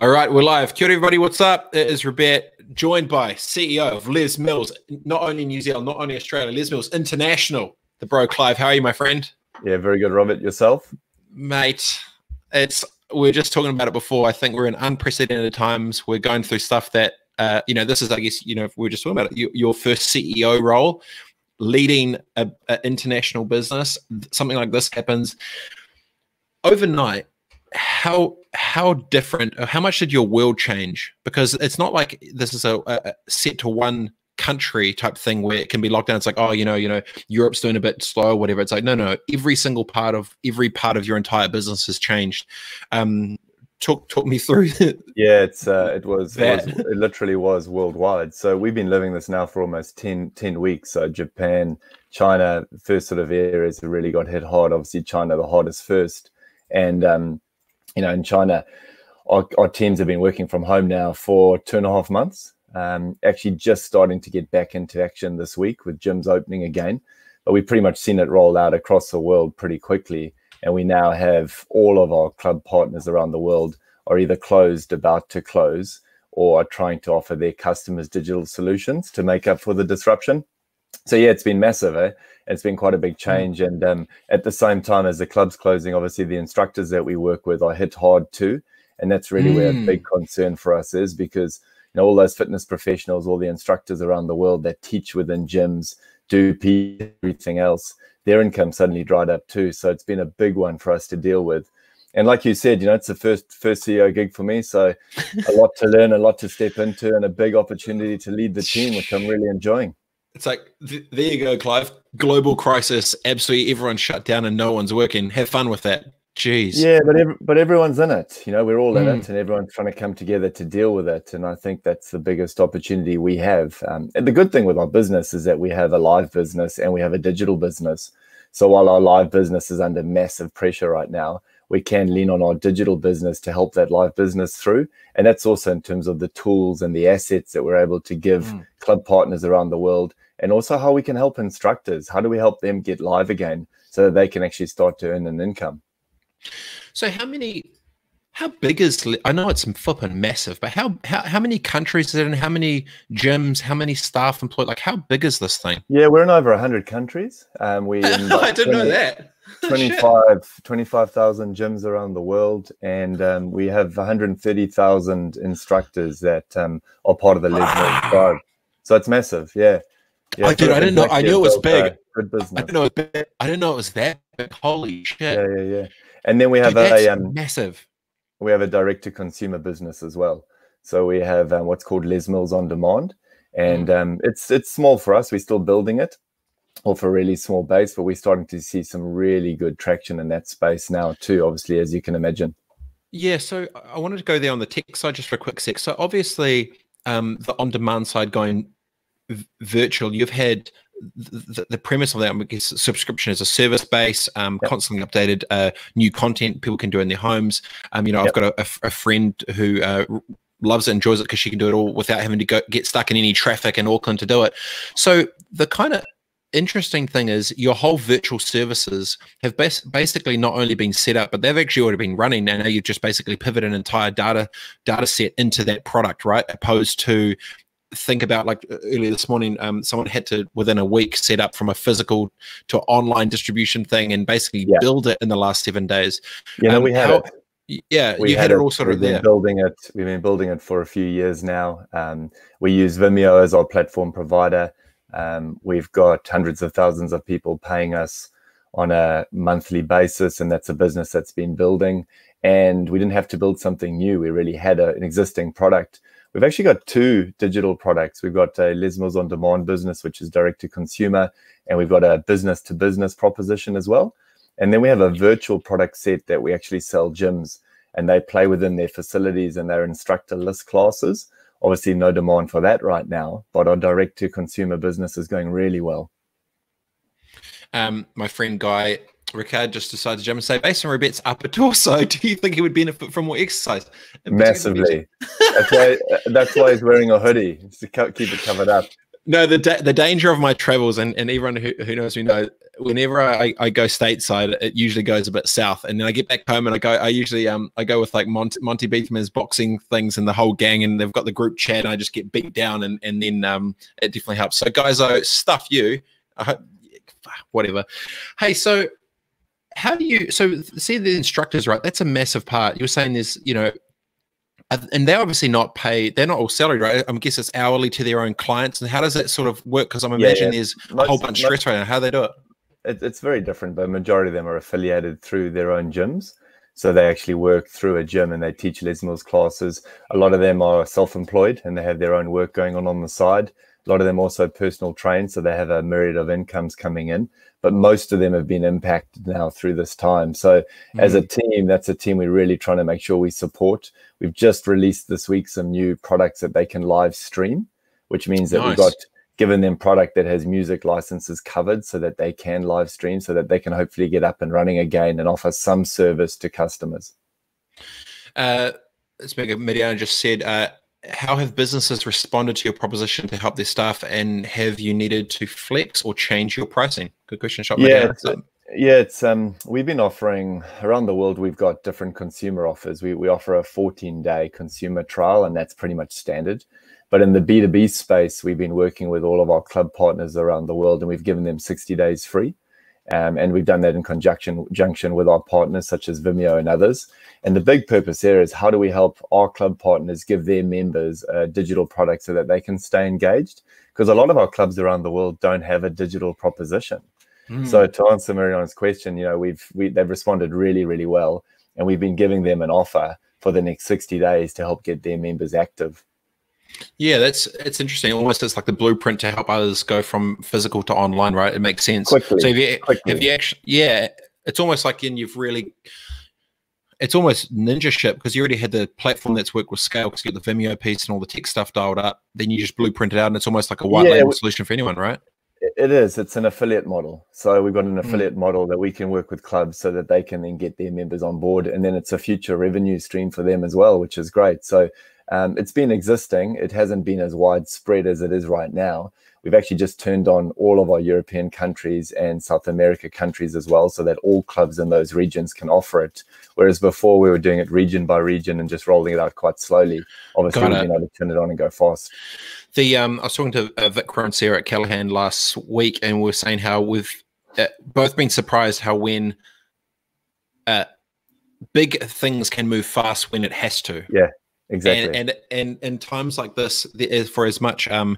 All right, we're live. Kia ora, everybody. What's up? It is Robert, joined by CEO of Les Mills, not only New Zealand, not only Australia, Les Mills International, the bro Clive. How are you, my friend? Yeah, very good, Robert. Yourself? Mate, it's we are just talking about it before. I think we're in unprecedented times. We're going through stuff that uh, you know, this is, I guess, you know, we are just talking about it, your, your first CEO role, leading an international business. Something like this happens overnight how how different how much did your world change? Because it's not like this is a, a, set to one country type thing where it can be locked down. It's like oh you know you know europe's doing a bit slow whatever. It's like no no every single part of every part of your entire business has changed. Um talk talk me through yeah it's uh it was, it was, it literally was worldwide. So we've been living this now for almost 10 10 weeks. So japan china first sort of areas that really got hit hard. Obviously china the hardest first. And um you know, in China, our, our, teams have been working from home now for two and a half months. Um, actually, just starting to get back into action this week with gyms opening again. But we've pretty much seen it roll out across the world pretty quickly. And we now have all of our club partners around the world are either closed, about to close, or are trying to offer their customers digital solutions to make up for the disruption. So yeah, it's been massive. Eh? It's been quite a big mm. change, and um, at the same time as the club's closing, obviously the instructors that we work with are hit hard too, and that's really mm. where a mm. big concern for us is because you know all those fitness professionals, all the instructors around the world that teach within gyms, do everything else, their income suddenly dried up too. So it's been a big one for us to deal with. And like you said, you know, it's the first first CEO gig for me, so a lot to learn, a lot to step into, and a big opportunity to lead the team, which I'm really enjoying. It's like th- there you go, Clive. Global crisis. Absolutely, everyone's shut down and no one's working. Have fun with that. Jeez. Yeah, but ev- but everyone's in it. You know, we're all in mm. it, and everyone's trying to come together to deal with it. And I think that's the biggest opportunity we have. Um, and the good thing with our business is that we have a live business and we have a digital business. So while our live business is under massive pressure right now, we can lean on our digital business to help that live business through. And that's also in terms of the tools and the assets that we're able to give mm. club partners around the world. And also how we can help instructors. How do we help them get live again so that they can actually start to earn an income? So how many how big is I know it's flipping massive, but how, how how many countries is it in? How many gyms? How many staff employed? Like how big is this thing? Yeah, we're in over hundred countries. Um, we I didn't 20, know that. 25 25,000 gyms around the world, and um, we have 130,000 instructors that um, are part of the Les Mills tribe. So it's massive. Yeah. Yeah, I did. I didn't know. I knew it was big. Good business. I didn't know it was big. I didn't know it was that big. Holy shit! Yeah, yeah, yeah. And then we have Dude, a um, massive. We have a direct to consumer business as well. So we have um, what's called Les Mills on Demand, and mm. um, it's it's small for us. We're still building it, off a really small base, but we're starting to see some really good traction in that space now too. Obviously, as you can imagine. Yeah. So I wanted to go there on the tech side just for a quick sec. So obviously, um, the on demand side going virtual, you've had the, the, premise of that, I guess, subscription is a service base, um, yep. constantly updated uh, new content people can do in their homes. Um, you know, yep. I've got a, a, a friend who uh, loves it, enjoys it because she can do it all without having to go get stuck in any traffic in Auckland to do it. So the kind of interesting thing is your whole virtual services have bas- basically not only been set up, but they've actually already been running. And now you've just basically pivoted an entire data data set into that product, right? Opposed to think about like earlier this morning um, someone had to within a week set up from a physical to online distribution thing and basically yeah. build it in the last seven days. Yeah um, we had how, it. yeah we you had, had it, all sort of there. building it. We've been building it for a few years now. Um, we use vimeo as our platform provider um, we've got hundreds of thousands of people paying us on a monthly basis and that's a business that's been building and we didn't have to build something new we really had a, an existing product We've actually got two digital products. We've got a Les Mills on Demand business, which is direct to consumer, and we've got a business to business proposition as well. And then we have a virtual product set that we actually sell gyms, and they play within their facilities and their instructor list classes. Obviously, no demand for that right now, but our direct to consumer business is going really well. Um, my friend Guy Ricard just decided to jump and say, based on Robert's upper torso, do you think he would benefit from more exercise? Massively. that's why that's why he's wearing a hoodie to keep it covered up. No, the da- the danger of my travels, and, and everyone who, who knows me know, whenever I, I go stateside, it usually goes a bit south, and then I get back home and I go, I usually um I go with like Monty, Monty Betham's boxing things and the whole gang, and they've got the group chat, and I just get beat down, and and then um it definitely helps. So guys, I stuff you. I hope, whatever. Hey, so how do you so see the instructors right that's a massive part you're saying there's you know Uh, and they're obviously not paid they're not all salaried right i guess it's hourly to their own clients and how does that sort of work because i'm imagining yeah, yeah. there's most, a whole bunch of stress right now how they do it? it it's very different but majority of them are affiliated through their own gyms so they actually work through a gym and they teach Les Mills classes. A lot of them are self-employed and they have their own work going on on the side. A lot of them also personal trained, so they have a myriad of incomes coming in but most of them have been impacted now through this time. So mm-hmm. as a mm. team, that's a team we're really trying to make sure we support. We've just released this week some new products that they can live stream, which means that nice. we've got given them product that has music licenses covered so that they can live stream so that they can hopefully get up and running again and offer some service to customers. Uh, Speaker Mediana just said, uh, how have businesses responded to your proposition to help their staff and have you needed to flex or change your pricing? Good question shop yeah it's, yeah it's um we've been offering around the world we've got different consumer offers. We, we offer a 14 day consumer trial and that's pretty much standard. But in the b2b space we've been working with all of our club partners around the world and we've given them 60 days free um, and we've done that in conjunction junction with our partners such as Vimeo and others. And the big purpose there is how do we help our club partners give their members a digital product so that they can stay engaged? Because a lot of our clubs around the world don't have a digital proposition. Mm. So to answer Mariana's question, you know, we've we, they've responded really, really well, and we've been giving them an offer for the next 60 days to help get their members active. Yeah, that's it's interesting. Almost it's like the blueprint to help others go from physical to online, right? It makes sense. Quickly, so if you quickly. if you actually, yeah, it's almost like in you've really, it's almost ninja ship because you already had the platform that's worked with scale because you get the Vimeo piece and all the tech stuff dialed up. Then you just blueprint it out, and it's almost like a white yeah, label solution for anyone, right? It is. It's an affiliate model. So we've got an hmm. affiliate mm. model that we can work with clubs so that they can then get their members on board, and then it's a future revenue stream for them as well, which is great. So um, it's been existing. It hasn't been as widespread as it is right now. We've actually just turned on all of our European countries and South America countries as well, so that all clubs in those regions can offer it. Whereas before we were doing it region by region and just rolling it out quite slowly. Obviously, we've been able to turn it on and go fast. The um, I was talking to uh, Vic and Sarah at Callaghan last week, and we were saying how we've uh, both been surprised how when uh, big things can move fast when it has to. Yeah exactly. and, and and in times like this for as much um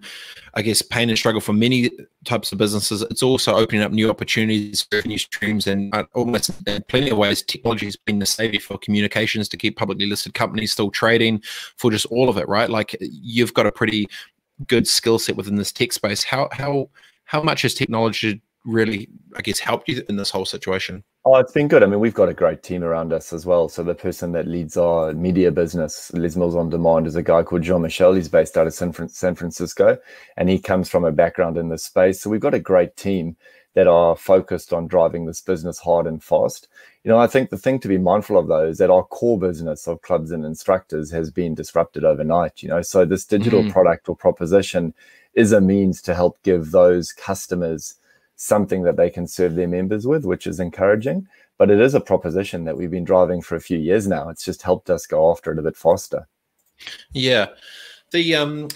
i guess pain and struggle for many types of businesses it's also opening up new opportunities revenue streams and uh, almost in plenty of ways technology has been the savior for communications to keep publicly listed companies still trading for just all of it right? Like you've got a pretty good skill set within this tech space. How how how much has technology really i guess helped you in this whole situation Oh, it's been good. I mean, we've got a great team around us as well. So the person that leads our media business, Les Mills on Demand, is a guy called Jean Michel. He's based out of San, San Francisco, and he comes from a background in this space. So we've got a great team that are focused on driving this business hard and fast. You know, I think the thing to be mindful of though is that our core business of clubs and instructors has been disrupted overnight. You know, so this digital mm. product or proposition is a means to help give those customers something that they can serve their members with, which is encouraging. But it is a proposition that we've been driving for a few years now. It's just helped us go after it a bit faster. Yeah. The um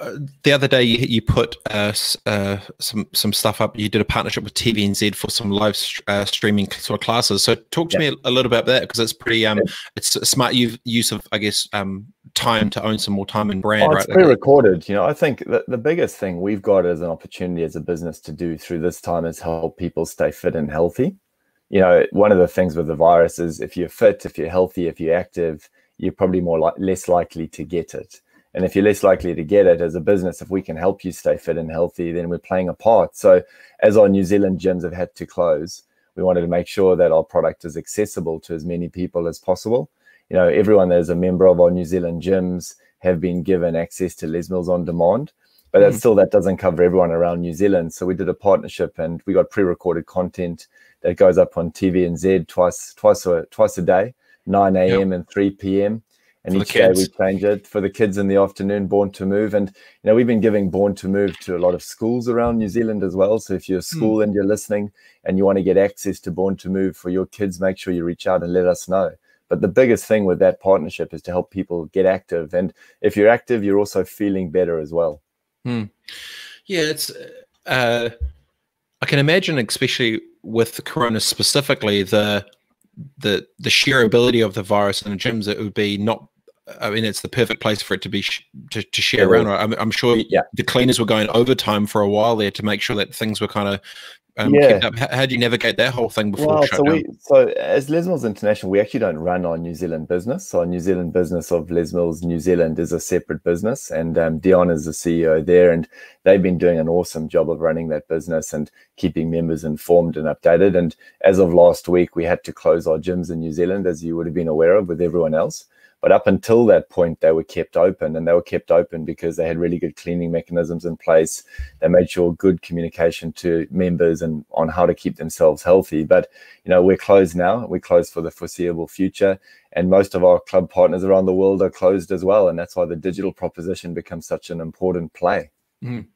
uh, the other day you, you put uh, uh, some some stuff up. You did a partnership with TVNZ for some live uh, streaming sort of classes. So talk to yeah. me a, a, little bit about that because it's pretty um, it's a smart use of I guess um, time to own some more time and brand. Oh, it's right? pre-recorded. You know, I think that the biggest thing we've got as an opportunity as a business to do through this time is help people stay fit and healthy. You know, one of the things with the virus is if you're fit, if you're healthy, if you're active, you're probably more like less likely to get it. And if you're less likely to get it as a business, if we can help you stay fit and healthy, then we're playing a part. So, as our New Zealand gyms have had to close, we wanted to make sure that our product is accessible to as many people as possible. You know, everyone that is a member of our New Zealand gyms have been given access to Les Mills on demand, but mm. still that doesn't cover everyone around New Zealand. So we did a partnership and we got pre-recorded content that goes up on TVNZ twice twice a twice a day, 9 a.m. Yep. and 3 p.m and for each day we change it for the kids in the afternoon born to move and you know we've been giving born to move to a lot of schools around new zealand as well so if you're a hmm. school mm. and you're listening and you want to get access to born to move for your kids make sure you reach out and let us know but the biggest thing with that partnership is to help people get active and if you're active you're also feeling better as well mm. yeah it's uh, i can imagine especially with the corona specifically the the the sheer ability of the virus in the gyms it would be not I mean, it's the perfect place for it to be sh- to, to share around. I'm, I'm, sure yeah. the cleaners were going overtime for a while there to make sure that things were kind of um, yeah. How, how, do you navigate that whole thing before? Well, so we so as Les Mills International, we actually don't run our New Zealand business. So our New Zealand business of Les Mills New Zealand is a separate business, and um, Dion is the CEO there, and they've been doing an awesome job of running that business and keeping members informed and updated. And as of last week, we had to close our gyms in New Zealand, as you would have been aware of with everyone else. But up until that point, they were kept open, and they were kept open because they had really good cleaning mechanisms in place. They made sure good communication to members and on how to keep themselves healthy. But you know, we're closed now. We're closed for the foreseeable future, and most of our club partners around the world are closed as well. And that's why the digital proposition becomes such an important play. Mm.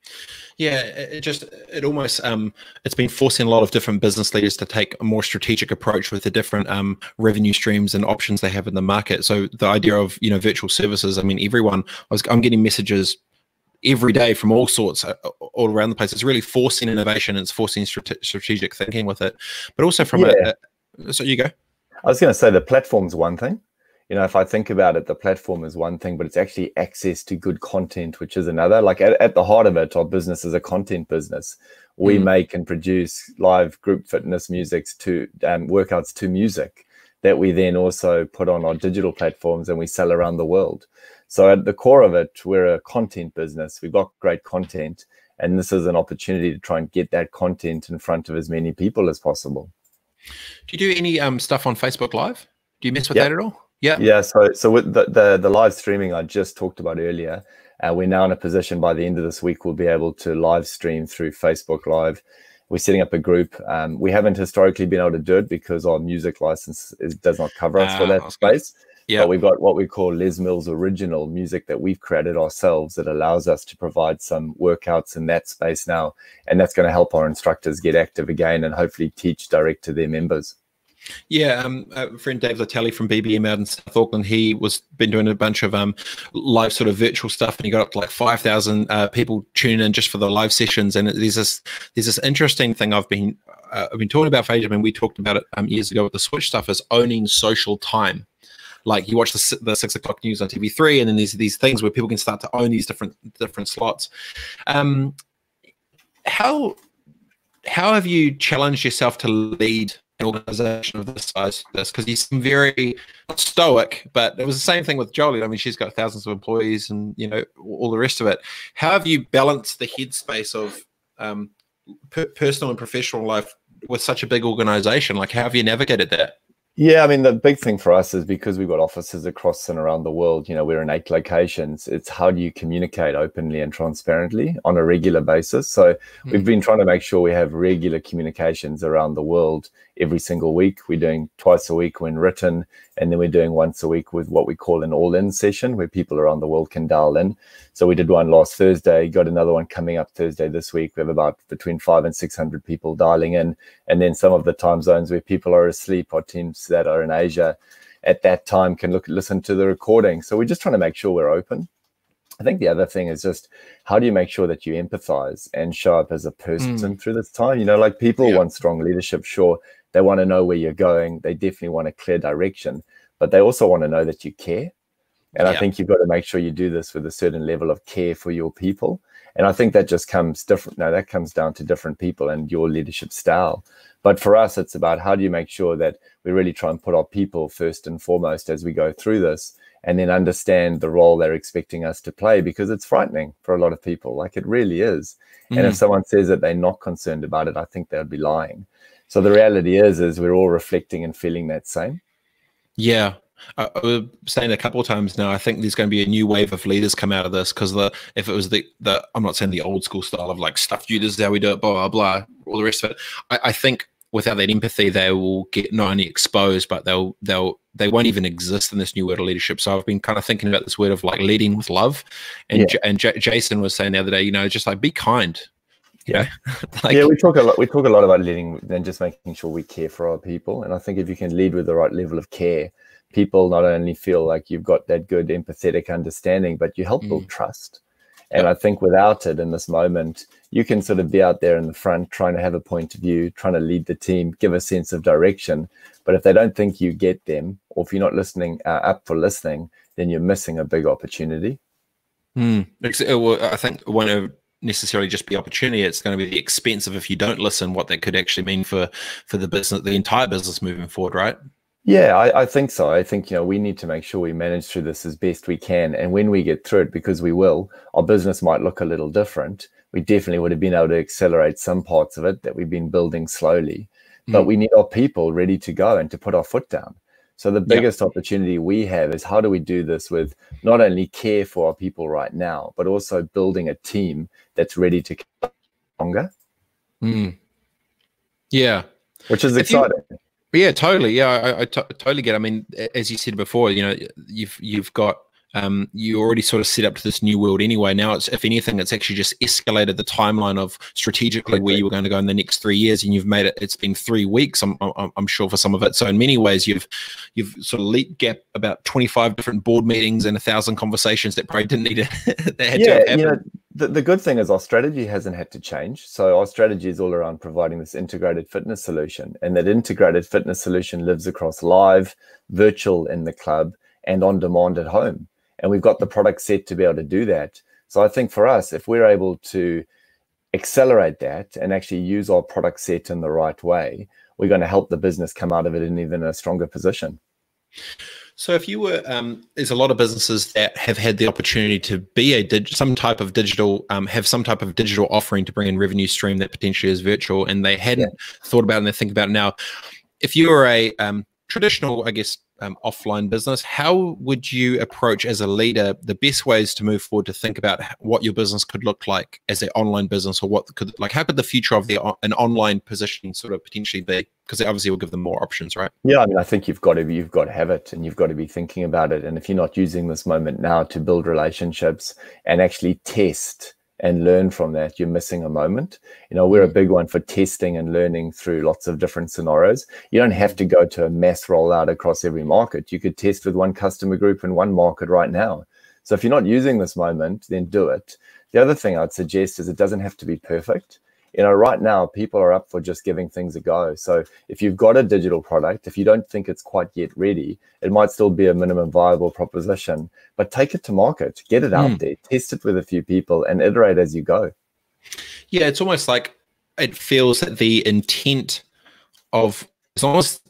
Yeah, it just it almost um it's been forcing a lot of different business leaders to take a more strategic approach with the different um revenue streams and options they have in the market. So the idea of you know virtual services, I mean, everyone I was I'm getting messages every day from all sorts uh, all around the place. It's really forcing innovation. It's forcing strate- strategic thinking with it, but also from yeah. a, a so you go. I was going to say the platform's one thing you know, if I think about it, the platform is one thing, but it's actually access to good content, which is another. Like at, at the heart of it, our business is a content business. We mm. make and produce live group fitness musics to um, workouts to music that we then also put on our digital platforms and we sell around the world. So at the core of it, we're a content business. We've got great content, and this is an opportunity to try and get that content in front of as many people as possible. Do you do any um, stuff on Facebook Live? Do you mess with yep. that at all? Yeah. Yeah. So so with the, the, the live streaming I just talked about earlier, uh, we're now in a position by the end of this week we'll be able to live stream through Facebook Live. We're setting up a group. Um, we haven't historically been able to do it because our music license is, does not cover us for ah, that space. Yeah. But we've got what we call Les Mills original music that we've created ourselves that allows us to provide some workouts in that space now. And that's going to help our instructors get active again and hopefully teach direct to their members. Yeah, um, a friend Dave Letele from BBM out in South Auckland, he was been doing a bunch of um, live sort of virtual stuff, and he got up to like five thousand uh, people tuning in just for the live sessions. And there's this there's this interesting thing I've been uh, I've been talking about for ages. I mean, we talked about it um, years ago with the Switch stuff is owning social time. Like you watch the, the six o'clock news on TV3, and then there's these things where people can start to own these different different slots. Um, how how have you challenged yourself to lead organization of this size. This because he's very stoic but it was the same thing with jolie. I mean she's got thousands of employees and you know all the rest of it. How have you balanced the headspace of um, per- personal and professional life with such a big organization? Like how have you navigated that yeah, I mean, the big thing for us is because we've got offices across and around the world, you know, we're in eight locations. It's how do you communicate openly and transparently on a regular basis? So mm-hmm. we've been trying to make sure we have regular communications around the world every single week. We're doing twice a week when written, and then we're doing once a week with what we call an all in session where people around the world can dial in. So we did one last Thursday, got another one coming up Thursday this week. We have about between five and 600 people dialing in. And then some of the time zones where people are asleep or teams that are in Asia at that time can look listen to the recording. So we're just trying to make sure we're open. I think the other thing is just how do you make sure that you empathize and show up as a person mm. through this time? You know, like people yeah. want strong leadership, sure, they want to know where you're going. They definitely want a clear direction, but they also want to know that you care. And yeah. I think you've got to make sure you do this with a certain level of care for your people. And I think that just comes different. Now that comes down to different people and your leadership style. But for us, it's about how do you make sure that we really try and put our people first and foremost as we go through this and then understand the role they're expecting us to play because it's frightening for a lot of people. Like it really is. Mm. And if mm. someone says that they're not concerned about it, I think they'd be lying. So the reality is, is we're all reflecting and feeling that same. Yeah, I, I was saying a couple of times now. I think there's going to be a new wave of leaders come out of this because the if it was the the I'm not saying the old school style of like stuff you this is how we do it, blah blah blah, all the rest of it. I, I think without that empathy, they will get not only exposed, but they'll they'll they won't even exist in this new world of leadership. So I've been kind of thinking about this word of like leading with love, and yeah. and J- Jason was saying the other day, you know, just like be kind. Yeah, like, yeah, we talk a lot. We talk a lot about leading and just making sure we care for our people. And I think if you can lead with the right level of care, people not only feel like you've got that good empathetic understanding, but you help mm. build trust. And I think without it in this moment, you can sort of be out there in the front trying to have a point of view, trying to lead the team, give a sense of direction. But if they don't think you get them, or if you're not listening uh, up for listening, then you're missing a big opportunity. Mm. I think it won't necessarily just be opportunity; it's going to be the expense of if you don't listen, what that could actually mean for for the business, the entire business moving forward, right? Yeah, I, I, think so. I think you know we need to make sure we manage through this as best we can, and when we get through it, because we will, our business might look a little different. We definitely would have been able to accelerate some parts of it that we've been building slowly, mm. but we need our people ready to go and to put our foot down. So the biggest opportunity we have is how do we do this with not only care for our people right now, but also building a team that's ready to longer. Mm. Yeah, which is exciting. You- yeah, totally. Yeah, I, totally get. It. I mean, as you said before, you know, you've you've got um, you already sort of set up to this new world anyway. Now, it's if anything, it's actually just escalated the timeline of strategically where you were going to go in the next three years, and you've made it. It's been three weeks. I'm, I'm, I'm sure for some of it. So in many ways, you've you've sort of leap gap about 25 different board meetings and a thousand conversations that probably didn't need to. yeah, you know, the, the good thing is our strategy hasn't had to change. So our strategy is all around providing this integrated fitness solution, and that integrated fitness solution lives across live, virtual in the club, and on demand at home and we've got the product set to be able to do that. So I think for us, if we're able to accelerate that and actually use our product set in the right way, we're going to help the business come out of it in even a stronger position. So, if you were, um, there's a lot of businesses that have had the opportunity to be a dig- some type of digital, um, have some type of digital offering to bring in revenue stream that potentially is virtual, and they hadn't yeah. thought about it and they think about it now. If you were a um, traditional, I guess, um, offline business, how would you approach as a leader the best ways to move forward to think about what your business could look like as an online business, or what could like how could the future of the an online position sort of potentially be? Because it obviously will give them more options, right? Yeah, I mean, I think you've got to you've got to have it, and you've got to be thinking about it. And if you're not using this moment now to build relationships and actually test and learn from that, you're missing a moment. You know, we're a mm. big one for testing and learning through lots of different scenarios. You don't have to go to a mass rollout across every market. You could test with one customer group in one market right now. So if you're not using this moment, then do it. The other thing I'd suggest is it doesn't have to be perfect you know, right now people are up for just giving things a go. So if you've got a digital product, if you don't think it's quite yet ready, it might still be a minimum viable proposition, but take it to market, get it out mm. there, test it with a few people and iterate as you go. Yeah, it's almost like it feels that the intent of it's almost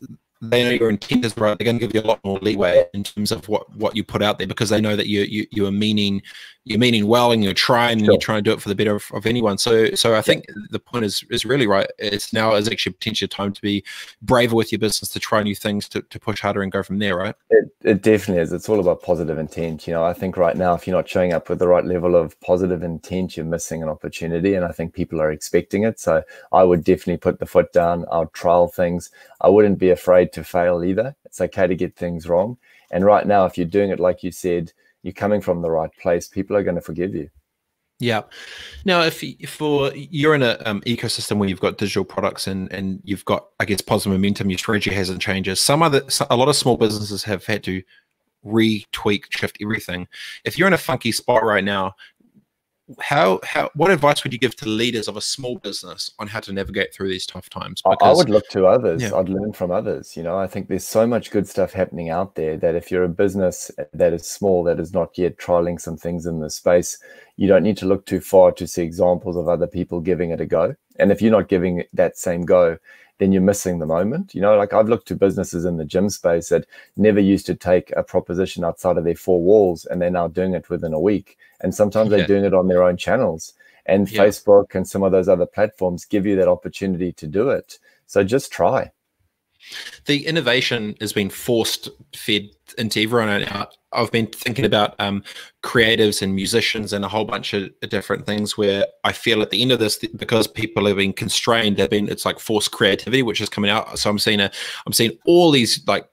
they know your intent is right. They're going to give you a lot more leeway in terms of what what you put out there because they know that you you you are meaning you're meaning well and you're trying sure. and you're trying to do it for the better of, of anyone. So so I think yeah. the point is is really right. It's now is actually potentially time to be braver with your business to try new things to, to push harder and go from there, right? It it definitely is. It's all about positive intent. You know, I think right now if you're not showing up with the right level of positive intent, you're missing an opportunity. And I think people are expecting it. So I would definitely put the foot down. I'll trial things. I wouldn't be afraid to fail either. It's okay to get things wrong. And right now, if you're doing it like you said, you're coming from the right place, people are going to forgive you. Yeah. Now, if for you're in an um, ecosystem where you've got digital products and and you've got, I guess, positive momentum, your strategy hasn't changed. Some other, a lot of small businesses have had to retweak, shift everything. If you're in a funky spot right now, how how what advice would you give to leaders of a small business on how to navigate through these tough times? Because, i would look to others. Yeah. i'd learn from others you know? I think there's so much good stuff happening out there that if you're a business that is small that is not yet trialing some things in the space you don't need to look too far to see examples of other people giving it a go. And if you're not giving that same go then you're missing the moment. You know, like I've looked to businesses in the gym space that never used to take a proposition outside of their four walls and they're now doing it within a week. And sometimes yeah. they're doing it on their own channels. And yeah. Facebook and some of those other platforms give you that opportunity to do it. So just try. The innovation has been forced fed into everyone I've been thinking about um, creatives and musicians and a whole bunch of different things where I feel at the end of this because people have been constrained, they've been it's like forced creativity, which is coming out. So I'm seeing a I'm seeing all these like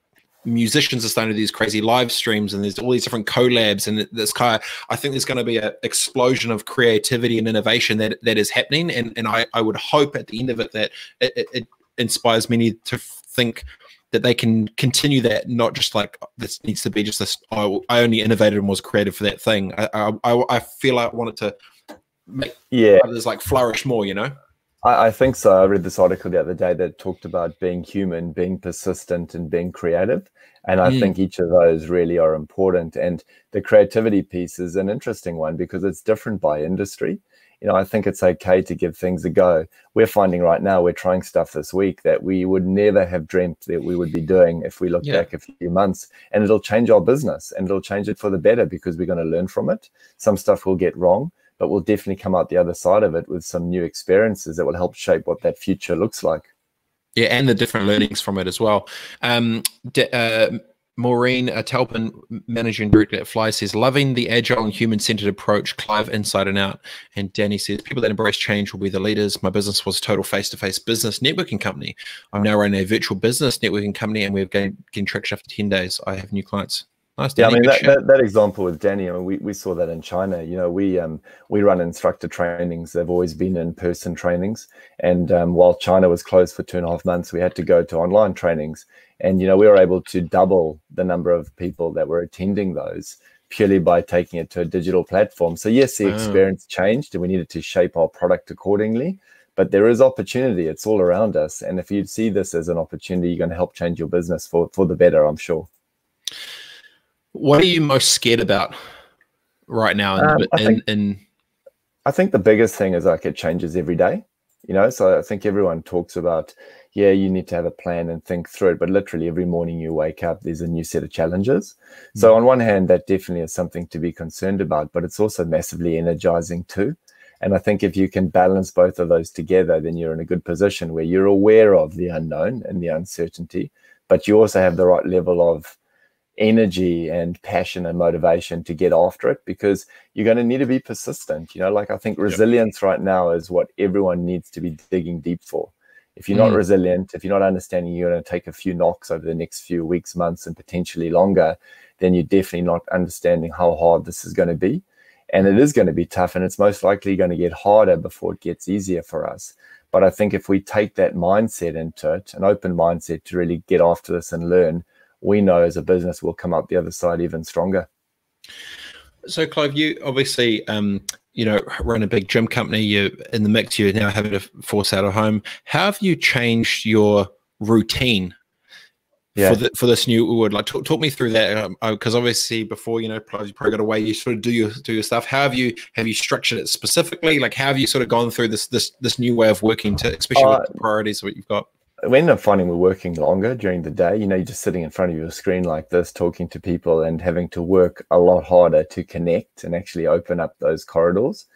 musicians are starting to do these crazy live streams and there's all these different collabs and this kind of I think there's going to be an explosion of creativity and innovation that that is happening and and I, I would hope at the end of it that it, it inspires many to think that they can continue that, not just like this needs to be just this. Oh, I only innovated and was creative for that thing. I I, I feel like I wanted to make yeah others like flourish more. You know. I, I think so. I read this article the other day that talked about being human, being persistent, and being creative. And I mm. think each of those really are important. And the creativity piece is an interesting one because it's different by industry you know, I think it's okay to give things a go. We're finding right now we're trying stuff this week that we would never have dreamt that we would be doing if we look yeah. back a few months, and it'll change our business and it'll change it for the better because we're going to learn from it. Some stuff will get wrong, but we'll definitely come out the other side of it with some new experiences that will help shape what that future looks like. Yeah, and the different learnings from it as well. Um, uh, Maureen Talpin, managing director at Fly, says, loving the agile and human centered approach, Clive inside and out. And Danny says, people that embrace change will be the leaders. My business was a total face to face business networking company. I'm now running a virtual business networking company and we've getting, getting traction after 10 days. I have new clients. Nice. Yeah, I mean that, that, that, example with Danny. I mean, we, we saw that in China. You know, we um we run instructor trainings. They've always been in person trainings, and um, while China was closed for two and a half months, we had to go to online trainings. And you know, we were able to double the number of people that were attending those purely by taking it to a digital platform. So yes, the oh. experience changed, and we needed to shape our product accordingly. But there is opportunity; it's all around us. And if you see this as an opportunity, you're going to help change your business for for the better. I'm sure. What are you most scared about right now? In, um, I, think, in, I think the biggest thing is like it changes every day. You know, so I think everyone talks about, yeah, you need to have a plan and think through it. But literally every morning you wake up, there's a new set of challenges. Mm-hmm. So on one hand, that definitely is something to be concerned about, but it's also massively energizing too. And I think if you can balance both of those together, then you're in a good position where you're aware of the unknown and the uncertainty, but you also have the right level of energy and passion and motivation to get after it because you're going to need to be persistent. You know, like I think resilience yep. right now is what everyone needs to be digging deep for. If you're mm. not resilient, if you're not understanding you're going to take a few knocks over the next few weeks, months, and potentially longer, then you're definitely not understanding how hard this is going to be. And it is going to be tough, and it's most likely going to get harder before it gets easier for us. But I think if we take that mindset into it, an open mindset to really get after this and learn, we know as a business we'll come up the other side even stronger. So, Clive, you obviously, um, you know, run a big gym company. You're in the mix. You're now having to force out of home. How have you changed your routine yeah. for the, for this new wood? Like, talk, talk me through that because um, obviously before you know, you probably got away. You sort of do your do your stuff. How have you have you structured it specifically? Like, how have you sort of gone through this this this new way of working to, especially uh, with the priorities that you've got? We end up finding we're working longer during the day. You know, you're just sitting in front of your screen like this, talking to people and having to work a lot harder to connect and actually open up those corridors.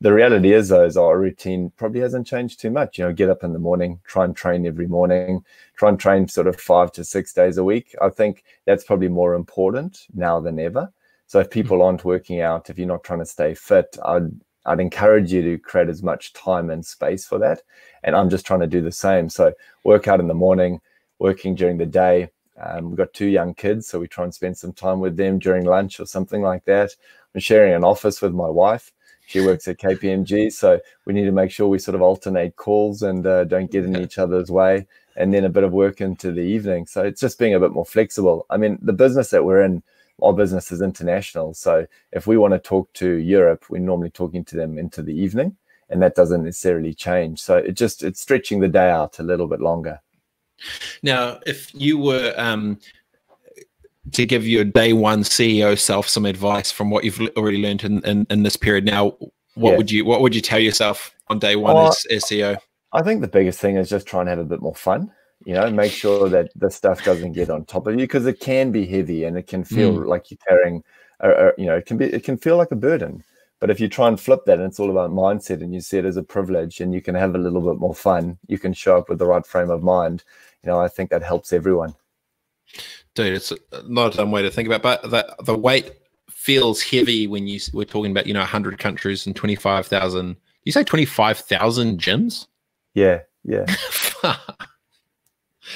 The reality is, though, is our routine probably hasn't changed too much. You know, get up in the morning, try and train every morning, try and train sort of five to six days a week. I think that's probably more important now than ever. So if hmm. people aren't working out, if you're not trying to stay fit, I'd I'd encourage you to create as much time and space for that. And I'm just trying to do the same. So work out in the morning, working during the day. Um, we've got two young kids, so we try and spend some time with them during lunch or something like that. I'm sharing an office with my wife. She works at KPMG, so we need to make sure we sort of alternate calls and uh, don't get in each other's way. And then a bit of work into the evening. So it's just being a bit more flexible. I mean, the business that we're in, our business is international. So if we want to talk to Europe, we're normally talking to them into the evening, and that doesn't necessarily change. So it just it's stretching the day out a little bit longer. Now, if you were um, to give your day one CEO self some advice from what you've already learned in, in, in this period now, what yeah. would you what would you tell yourself on day one as, as CEO? I think the biggest thing is just try and have a bit more fun you know make sure that the stuff doesn't get on top of you because it can be heavy and it can feel mm. like you're carrying a, a, you know it can be it can feel like a burden but if you try and flip that and it's all about mindset and you see it as a privilege and you can have a little bit more fun you can show up with the right frame of mind you know i think that helps everyone Dude, it's not a dumb way to think about, but the the weight feels heavy when you we're talking about you know 100 countries and 25,000. You say 25,000 gyms? Yeah, yeah.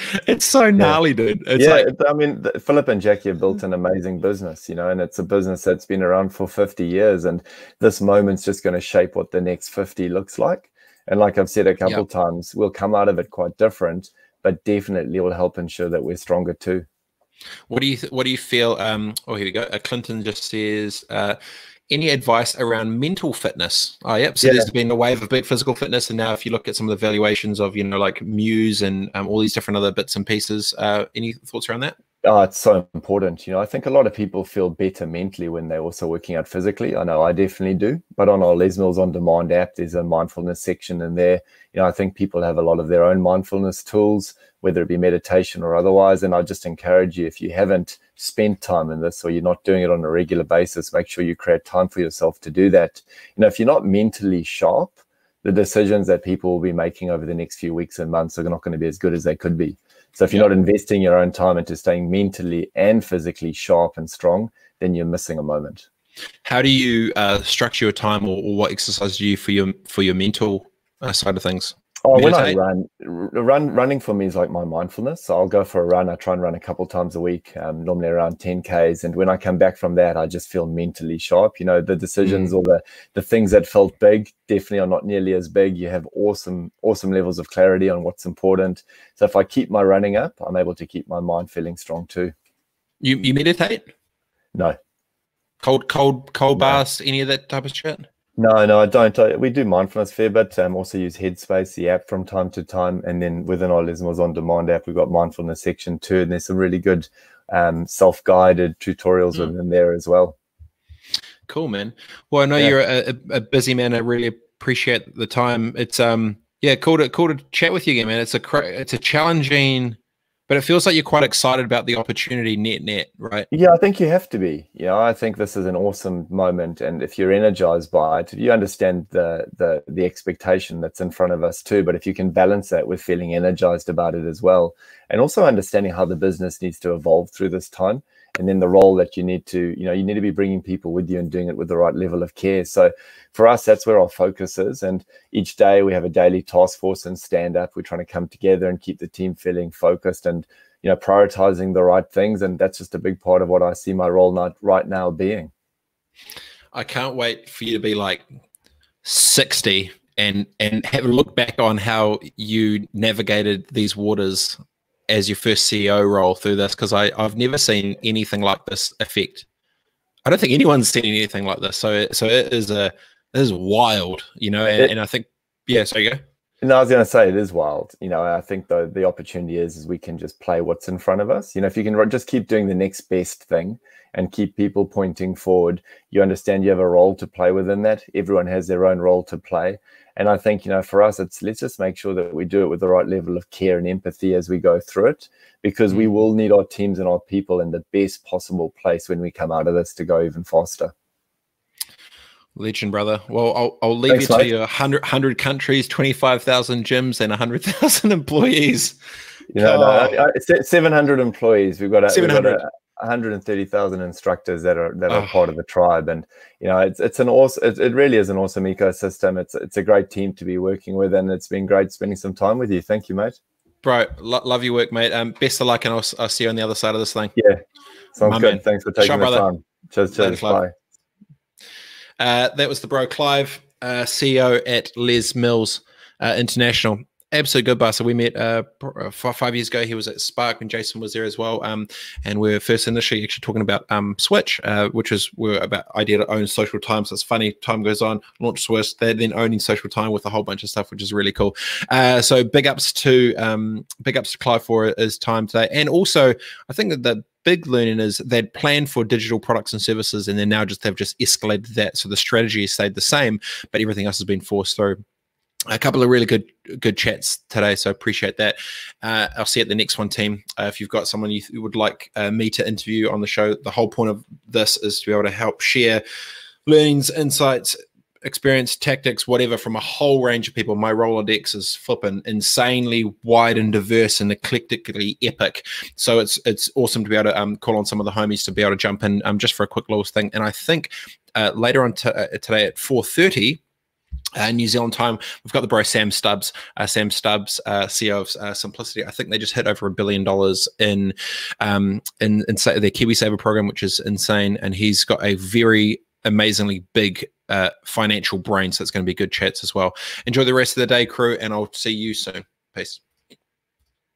it's so gnarly, yeah. dude. It's yeah, like, I mean, Philip and Jackie have built an amazing business, you know, and it's a business that's been around for 50 years. And this moment's just going to shape what the next 50 looks like. And like I've said a couple yep. times, we'll come out of it quite different, but definitely will help ensure that we're stronger too. What do you What do you feel? Um, oh, here we go. Uh, Clinton just says. Uh, any advice around mental fitness? Oh, yep. So yeah. there's been a wave of big physical fitness, and now if you look at some of the valuations of you know like Muse and um, all these different other bits and pieces, uh, any thoughts around that? Oh, it's so important. You know, I think a lot of people feel better mentally when they're also working out physically. I know I definitely do. But on our Les Mills on Demand app, there's a mindfulness section in there. You know, I think people have a lot of their own mindfulness tools, whether it be meditation or otherwise. And I just encourage you, if you haven't spent time in this or you're not doing it on a regular basis, make sure you create time for yourself to do that. You know, if you're not mentally sharp, the decisions that people will be making over the next few weeks and months are not going to be as good as they could be. So if you're not investing your own time into staying mentally and physically sharp and strong, then you're missing a moment. How do you uh, structure your time, or, or, what exercise do you for your for your mental uh, side of things? Oh, when I run, run running for me is like my mindfulness. So I'll go for a run. I try and run a couple times a week, um, normally around 10 Ks. And when I come back from that, I just feel mentally sharp. You know, the decisions mm. or the the things that felt big definitely are not nearly as big. You have awesome, awesome levels of clarity on what's important. So if I keep my running up, I'm able to keep my mind feeling strong too. You you meditate? No. Cold, cold, cold no. baths, any of that type of shit? No, no, I don't. I, we do mindfulness fair but Um, also use Headspace, the app, from time to time. And then within our Les Mills on Demand app, we've got mindfulness section too. And there's some really good um, self guided tutorials mm. within there as well. Cool, man. Well, I know yeah. you're a, a, busy man. I really appreciate the time. It's um, yeah, cool to cool to chat with you again, man. It's a it's a challenging but it feels like you're quite excited about the opportunity net net, right? Yeah, I think you have to be. Know, I think this is an awesome moment, and if you're energized by it, you understand the the the expectation that's in front of us too. But if you can balance that with feeling energized about it as well, and also understanding how the business needs to evolve through this time, and then the role that you need to, you know, you need to be bringing people with you and doing it with the right level of care. So for us, that's where our focus is. And each day we have a daily task force and stand up. We're trying to come together and keep the team feeling focused and, you know, prioritizing the right things. And that's just a big part of what I see my role not right now being. I can't wait for you to be like 60 and and have a look back on how you navigated these waters as your first CEO role through this because I I've never seen anything like this effect. I don't think anyone's seen anything like this. So so it is a it is wild, you know. And, it, and I think yeah. So you go. No, I was going to say it is wild. You know, I think the the opportunity is is we can just play what's in front of us. You know, if you can just keep doing the next best thing and keep people pointing forward, you understand you have a role to play within that. Everyone has their own role to play, and I think, you know, for us, it's let's just make sure that we do it with the right level of care and empathy as we go through it, because we mm. will need our teams and our people in the best possible place when we come out of this to go even faster. Legend, brother. Well, I'll, I'll leave Thanks, you to your 100, 100 countries, 25,000 gyms, and 100,000 employees. You know, no, 700 employees. We've got, a, 700. We've got a, 130,000 instructors that are that are oh. part of the tribe, and you know it's it's an awesome. It, it, really is an awesome ecosystem. It's it's a great team to be working with, and it's been great spending some time with you. Thank you, mate. Bro, lo- love your work, mate. Um, best of luck, and I'll, I'll see you on the other side of this thing. Yeah, sounds My good. Man. Thanks for taking Shot, the brother. time. Cheers, cheers. Bye. Uh, that was the bro Clive, uh, CEO at Les Mills uh, International absolute good buster. We met uh, uh five years ago. He was at Spark when Jason was there as well. Um, and we are first initially actually talking about um, Switch, uh, which is we're about idea to own social time. So it's funny. Time goes on. Launch Switch. They're then owning social time with a whole bunch of stuff, which is really cool. Uh, so big ups to um, big ups to Clive for his time today, and also I think that the big learning is they'd planned for digital products and services and then now just they've just escalated that so the strategy has stayed the same but everything else has been forced through a couple of really good good chats today so appreciate that uh, i'll see you at the next one team uh, if you've got someone you th- would like uh, me to interview on the show the whole point of this is to be able to help share learnings insights experience, tactics, whatever, from a whole range of people. My Rolodex is flipping insanely wide and diverse and eclectically epic. So it's it's awesome to be able to um, call on some of the homies to be able to jump in um, just for a quick little thing. And I think uh, later on t- uh, today at four thirty. Uh, New Zealand time, we've got the bro Sam Stubbs, uh, Sam Stubbs, uh, CEO of uh, Simplicity. I think they just hit over a billion dollars in um, in, in their KiwiSaver program, which is insane. And he's got a very amazingly big uh, financial brain. So it's going to be good chats as well. Enjoy the rest of the day, crew, and I'll see you soon. Peace.